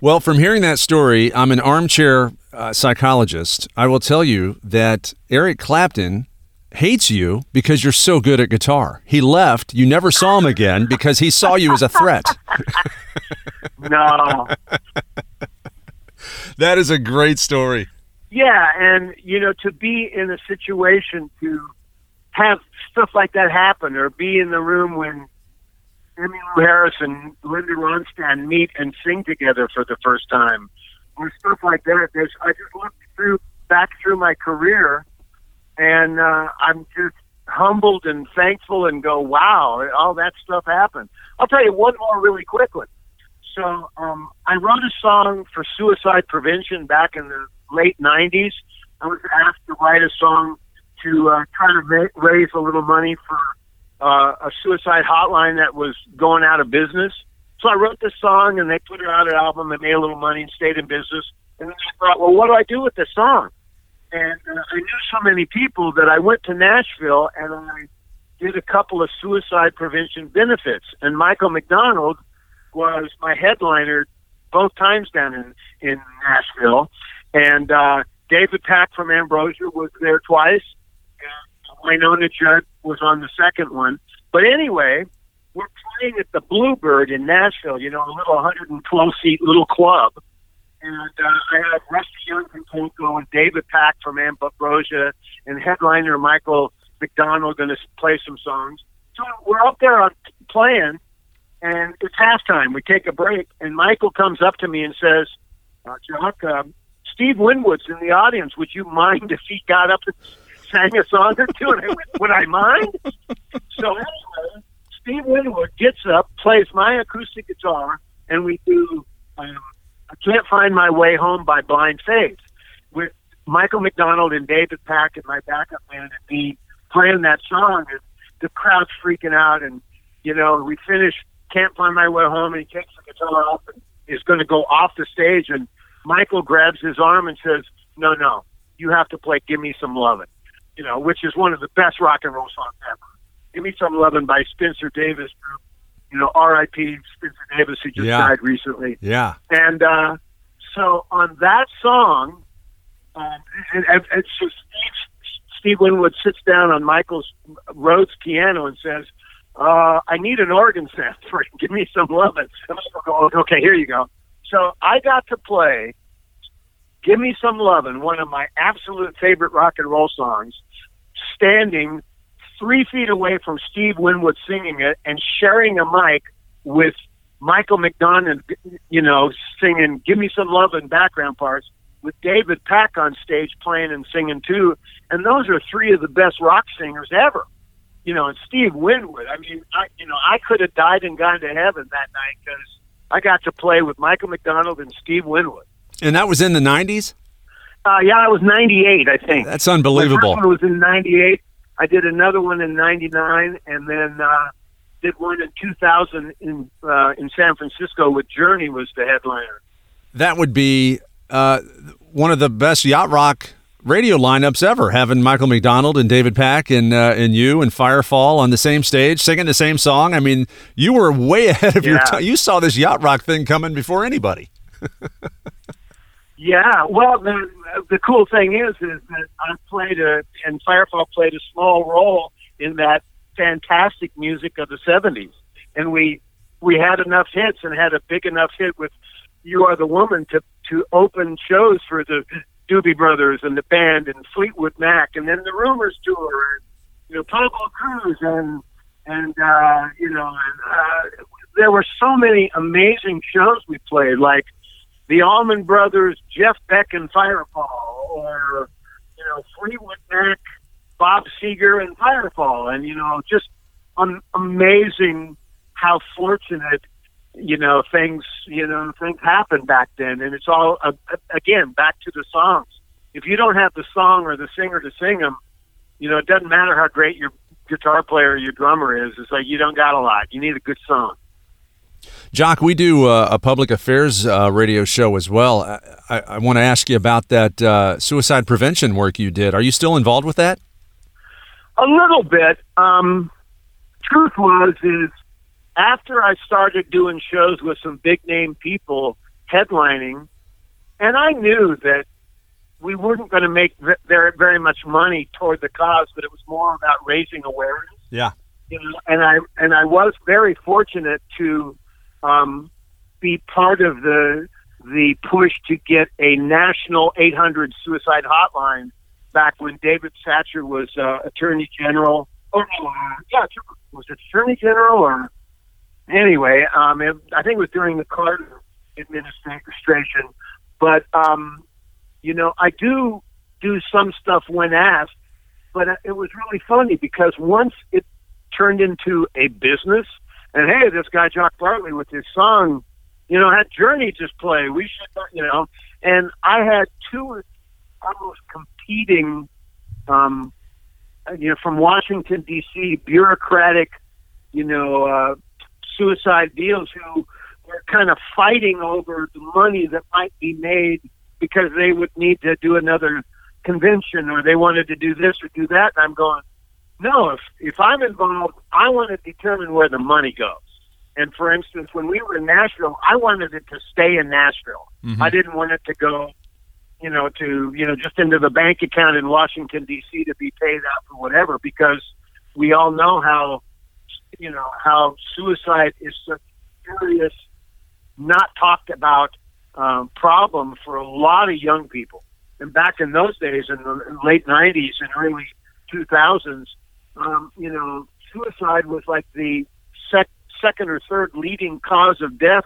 Well, from hearing that story, I'm an armchair uh, psychologist. I will tell you that Eric Clapton hates you because you're so good at guitar. He left. You never saw him again because he saw you as a threat. No. That is a great story. Yeah, and you know, to be in a situation to have stuff like that happen, or be in the room when Emmy Emmylou Harris and Linda Ronstadt meet and sing together for the first time, or stuff like that. There's, I just look through back through my career, and uh, I'm just humbled and thankful, and go, "Wow, all that stuff happened." I'll tell you one more really quickly. So um, I wrote a song for suicide prevention back in the late '90s. I was asked to write a song to uh, try to raise a little money for uh, a suicide hotline that was going out of business. So I wrote this song, and they put it on an album. and made a little money and stayed in business. And then I thought, well, what do I do with this song? And uh, I knew so many people that I went to Nashville and I did a couple of suicide prevention benefits. And Michael McDonald was my headliner both times down in in Nashville, and uh, David Pack from Ambrosia was there twice. Wynonna Judd was on the second one. But anyway, we're playing at the Bluebird in Nashville. You know, a little 112 seat little club. And uh, I had Rusty Young from Poco and David Pack from Ambrosia and headliner Michael McDonald going to play some songs. So we're up there on playing, and it's halftime. We take a break, and Michael comes up to me and says, uh, "Jock, uh, Steve Winwood's in the audience. Would you mind if he got up sang a song or two?" And I went, "Would I mind?" So anyway, Steve Winwood gets up, plays my acoustic guitar, and we do um, "I Can't Find My Way Home" by Blind Faith with Michael McDonald and David Pack and my backup band and me playing that song. And the crowd's freaking out, and you know we finish "Can't Find My Way Home," and he takes the guitar off and is going to go off the stage, and Michael grabs his arm and says, "No, no, you have to play "Give Me Some Lovin'," you know, which is one of the best rock and roll songs ever. "Give Me Some Lovin'" by Spencer Davis Group. You know, R.I.P. Spencer Davis, who just Yeah. died recently. Yeah. And uh, so on that song, um, and, and, and so Steve, Steve Winwood sits down on Michael's Rhodes piano and says, uh, "I need an organ sound for it. Give me some lovin'." And Michael goes, "Okay, here you go." So I got to play "Give Me Some Lovin'," one of my absolute favorite rock and roll songs, standing three feet away from Steve Winwood singing it and sharing a mic with Michael McDonald, you know, singing "Give Me Some Love" in background parts, with David Pack on stage playing and singing too. And those are three of the best rock singers ever. You know, and Steve Winwood. I mean, I you know, I could have died and gone to heaven that night because I got to play with Michael McDonald and Steve Winwood. And that was in the 90s? Uh, yeah, I was 98, I think. That's unbelievable. one was in '98. I did another one in '99, and then uh, did one in 2000 in uh, in San Francisco with Journey was the headliner. That would be uh, one of the best yacht rock radio lineups ever, having Michael McDonald and David Pack and uh, and you and Firefall on the same stage singing the same song. I mean, you were way ahead of your time. You saw this yacht rock thing coming before anybody. Yeah, well, the the cool thing is, is that I played a and Firefall played a small role in that fantastic music of the '70s, and we we had enough hits and had a big enough hit with "You Are the Woman" to to open shows for the Doobie Brothers and the band and Fleetwood Mac, and then the Rumours tour, and, you know, Pablo Cruise and and uh, you know, and uh, there were so many amazing shows we played, like the Allman Brothers, Jeff Beck and Firefall, or you know Fleetwood Mac, Bob Seger and Firefall, and you know just um, amazing how fortunate you know things you know things happened back then, and it's all uh, again back to the songs. If you don't have the song or the singer to sing them, you know it doesn't matter how great your guitar player or your drummer is. It's like you don't got a lot. You need a good song. Jock, we do uh, a public affairs uh, radio show as well. I, I, want to ask you about that uh, suicide prevention work you did. Are you still involved with that? A little bit. Um, truth was is after I started doing shows with some big name people headlining, and I knew that we weren't going to make very very much money toward the cause, but it was more about raising awareness. Yeah. You know, and I and I was very fortunate to um, be part of the the push to get a national 800 suicide hotline back when David Satcher was uh, Attorney General. Or uh, yeah, was it Attorney General or anyway? Um, it, I think it was during the Carter administration. But um, you know, I do do some stuff when asked, but it was really funny because once it turned into a business, and hey, this guy Jock Bartley with his song, you know, had Journey just play. We should, you know, and I had two almost competing, um, you know, from Washington D.C. bureaucratic, you know, uh, suicide deals who were kind of fighting over the money that might be made because they would need to do another convention or they wanted to do this or do that. And I'm going, no, if if I'm involved, I want to determine where the money goes. And for instance, when we were in Nashville, I wanted it to stay in Nashville. I didn't want it to go, you know, to you know just into the bank account in Washington D.C. to be paid out for whatever, because we all know how, you know, how suicide is such a serious, not talked about um, problem for a lot of young people. And back in those days, in the late '90s and early 2000s, um, you know, suicide was like the sec- second or third leading cause of death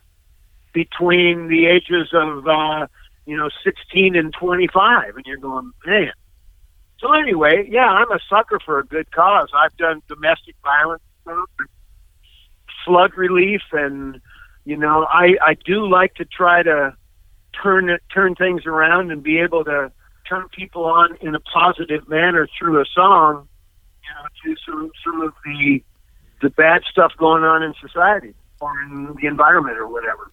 between the ages of, uh, you know, 16 and 25. And you're going, man. So anyway, yeah, I'm a sucker for a good cause. I've done domestic violence stuff, flood relief, and you know, I I do like to try to turn turn things around and be able to turn people on in a positive manner through a song, you know, to some some of the the bad stuff going on in society or in the environment or whatever.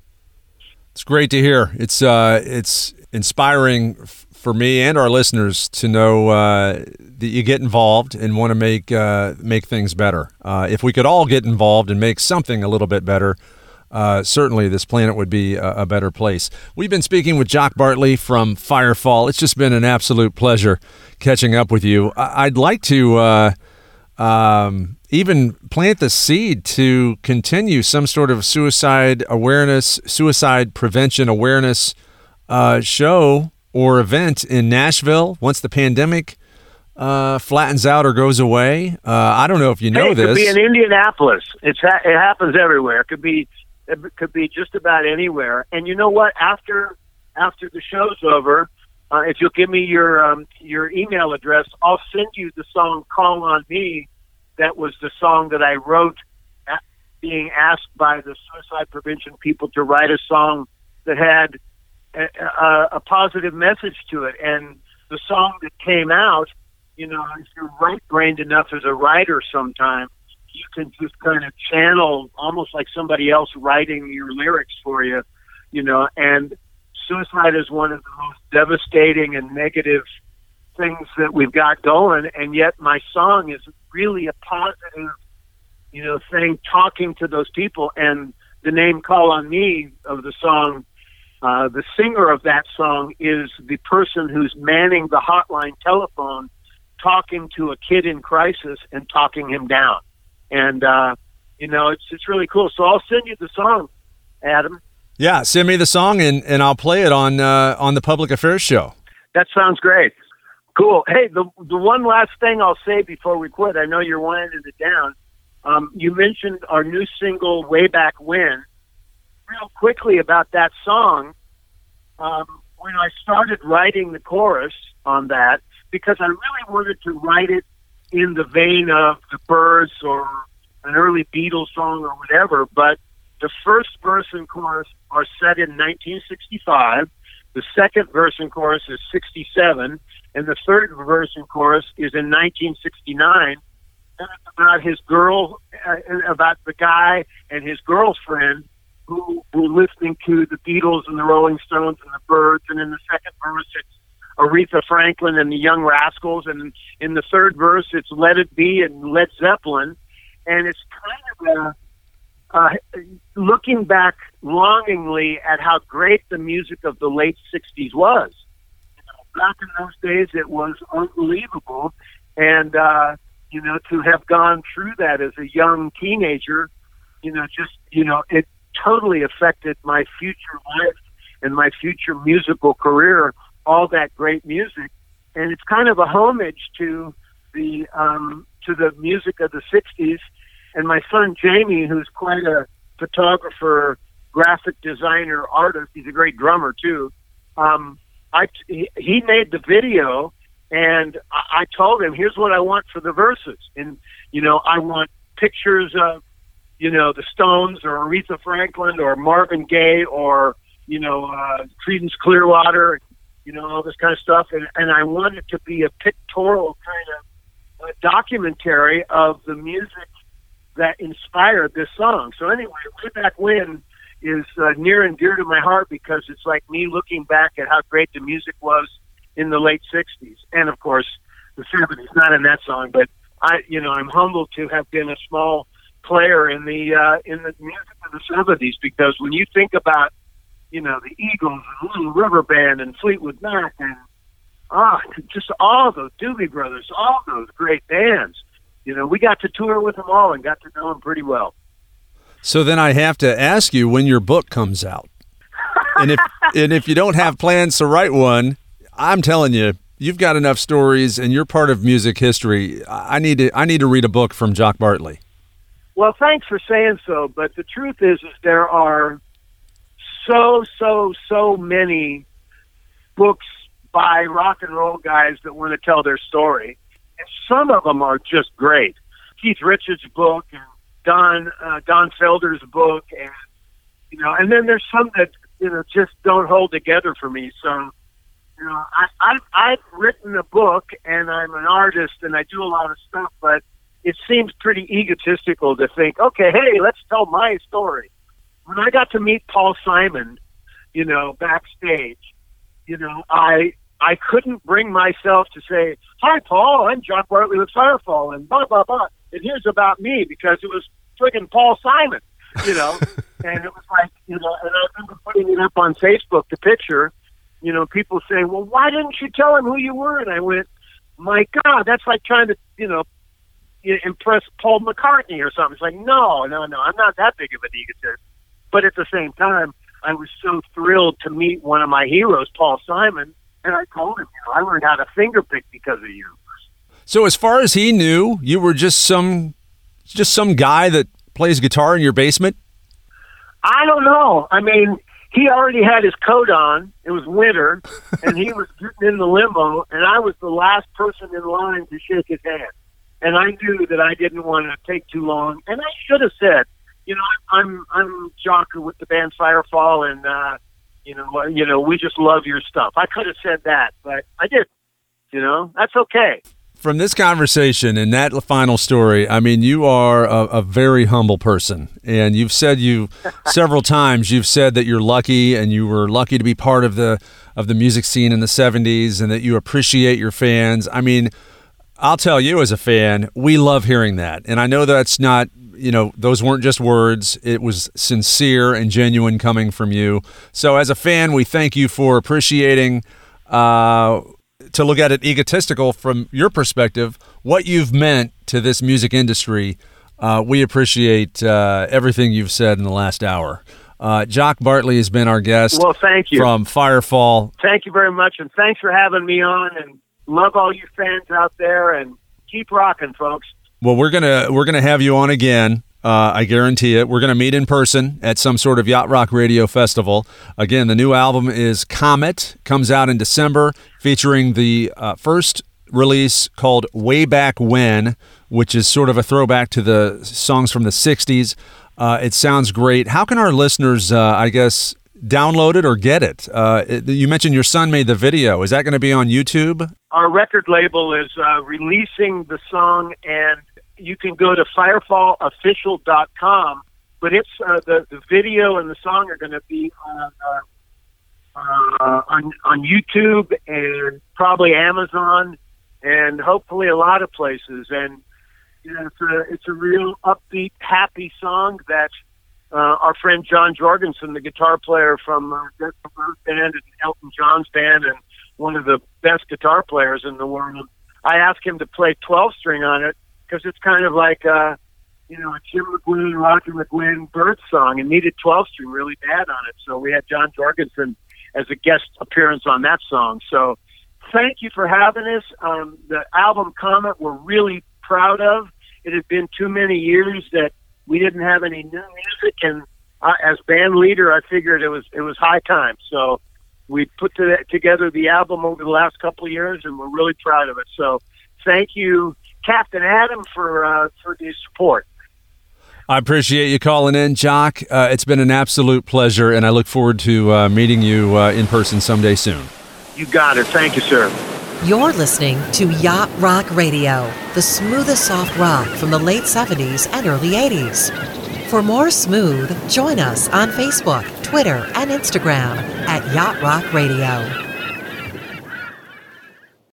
It's great to hear. It's uh, it's inspiring f- for me and our listeners to know uh, that you get involved and want to make uh, make things better. Uh, if we could all get involved and make something a little bit better, uh, certainly this planet would be a, a, better place. We've been speaking with Jock Bartley from Firefall. It's just been an absolute pleasure catching up with you. I- would like to. Uh, um, even plant the seed to continue some sort of suicide awareness, suicide prevention awareness uh, show or event in Nashville once the pandemic uh, flattens out or goes away. Uh, I don't know if you know hey, it this. It could be in Indianapolis. It's ha- it happens everywhere. It could be it could be just about anywhere. And you know what? After after the show's over, uh, if you'll give me your um, your email address, I'll send you the song "Call on Me." That was the song that I wrote, being asked by the suicide prevention people to write a song that had a, a, a positive message to it. And the song that came out, you know, if you're right-brained enough as a writer, sometimes you can just kind of channel almost like somebody else writing your lyrics for you, you know, and suicide is one of the most devastating and negative things that we've got going, and yet my song is really a positive, you know, thing talking to those people. And the name "Call on Me" of the song, uh, the singer of that song is the person who's manning the hotline telephone, talking to a kid in crisis and talking him down. And uh, you know, it's it's really cool. So I'll send you the song, Adam. Yeah, send me the song and, and I'll play it on uh, on the Public Affairs Show. That sounds great. Cool. Hey, the the one last thing I'll say before we quit. I know you're winding it down. Um, you mentioned our new single "Way Back When." Real quickly about that song. Um, when I started writing the chorus on that, because I really wanted to write it in the vein of the Byrds or an early Beatles song or whatever, but the first verse and chorus are set in 1965. The second verse and chorus is 67, and the third verse and chorus is in 1969. And it's about his girl, uh, about the guy and his girlfriend who were listening to the Beatles and the Rolling Stones and the Byrds. And in the second verse, it's Aretha Franklin and the Young Rascals, and in the third verse, it's Let It Be and Led Zeppelin. And it's kind of a uh, looking back longingly at how great the music of the late 60s was. Back in those days, it was unbelievable. And, uh, you know, to have gone through that as a young teenager, you know, just, you know, it totally affected my future life and my future musical career, all that great music. And it's kind of a homage to the, um, to the music of the 60s and my son Jamie, who's quite a photographer, graphic designer, artist. He's a great drummer too. Um, I he made the video, and I, told him, "Here's what I want for the verses." And you know, I want pictures of you know the Stones or Aretha Franklin or Marvin Gaye or you know uh, Creedence Clearwater, you know all this kind of stuff. And and I want it to be a pictorial kind of a documentary of the music that inspired this song. So anyway, way back when is uh, near and dear to my heart because it's like me looking back at how great the music was in the late '60s, and of course the '70s. Not in that song, but I, you know, I'm humbled to have been a small player in the uh, in the music of the '70s because when you think about, you know, the Eagles and Little River Band and Fleetwood Mac and ah, just all those Doobie Brothers, all those great bands you know, we got to tour with them all and got to know them pretty well. So then I have to ask you when your book comes out. and if and if you don't have plans to write one, I'm telling you, you've got enough stories, and you're part of music history. I need to I need to read a book from Jock Bartley. Well, thanks for saying so, but the truth is, is there are so so so many books by rock and roll guys that want to tell their story, and some of them are just great. Keith Richards' book and Don uh, Don Felder's book, and you know, and then there's some that you know just don't hold together for me. So, you know, I, I I've written a book, and I'm an artist, and I do a lot of stuff, but it seems pretty egotistical to think, okay, hey, let's tell my story. When I got to meet Paul Simon, you know, backstage, you know, I I couldn't bring myself to say, "Hi, Paul, I'm Jock Bartley with Firefall," and blah blah blah. And here's about me because it was friggin' Paul Simon, you know. and it was like, you know, and I remember putting it up on Facebook, the picture. You know, people saying, "Well, why didn't you tell him who you were?" And I went, "My God, that's like trying to, you know, impress Paul McCartney or something." It's like, no, no, no, I'm not that big of an egotist. But at the same time, I was so thrilled to meet one of my heroes, Paul Simon, and I told him, you know, I learned how to fingerpick because of you. So as far as he knew, you were just some just some guy that plays guitar in your basement? I don't know. I mean, he already had his coat on. It was winter, and he was getting in the limo, and I was the last person in line to shake his hand. And I knew that I didn't want to take too long, and I should have said, you know, I'm I'm Jocker with the band Firefall, and uh, you know, you know, we just love your stuff. I could have said that, but I didn't. You know, that's okay from this conversation and that final story, I mean, you are a, a, very humble person, and you've said you several times. You've said that you're lucky, and you were lucky to be part of the of the music scene in the '70s, and that you appreciate your fans. I mean, I'll tell you, as a fan, we love hearing that, and I know that's not. You know, those weren't just words. It was sincere and genuine coming from you. So, as a fan, we thank you for appreciating uh, to look at it egotistical from your perspective, what you've meant to this music industry. Uh, we appreciate uh, everything you've said in the last hour. Uh, Jock Bartley has been our guest. Well, thank you from Firefall. Thank you very much, and thanks for having me on. And love all you fans out there, and keep rocking, folks. Well, we're gonna we're gonna have you on again. Uh, I guarantee it. We're going to meet in person at some sort of Yacht Rock Radio Festival. Again, the new album is Comet, comes out in December, featuring the uh, first release called Way Back When, which is sort of a throwback to the songs from the 60s. Uh, it sounds great. How can our listeners, uh, I guess, download it or get it? Uh, it? You mentioned your son made the video. Is that going to be on YouTube? Our record label is uh, releasing the song and you can go to firefallofficial.com, but it's uh, the the video and the song are going to be on uh, uh, on on YouTube and probably Amazon and hopefully a lot of places. And you know, it's a it's a real upbeat, happy song that uh, our friend John Jorgensen, the guitar player from uh, Death band and Elton John's band, and one of the best guitar players in the world. I asked him to play 12 string on it, because it's kind of like uh, you know a Jim McGuinn, Roger McGuinn bird song, and needed 12 string really bad on it. So we had John Jorgensen as a guest appearance on that song. So thank you for having us. Um, the album Comet we're really proud of. It had been too many years that we didn't have any new music, and uh, as band leader, I figured it was it was high time. So we put to, together the album over the last couple of years, and we're really proud of it. So thank you Captain Adam for uh, for the support. I appreciate you calling in, Jock. Uh, it's been an absolute pleasure, and I look forward to uh, meeting you uh, in person someday soon. You got it. Thank you, sir. You're listening to Yacht Rock Radio, the smoothest soft rock from the late 70s and early 80s. For more smooth, join us on Facebook, Twitter, and Instagram at Yacht Rock Radio.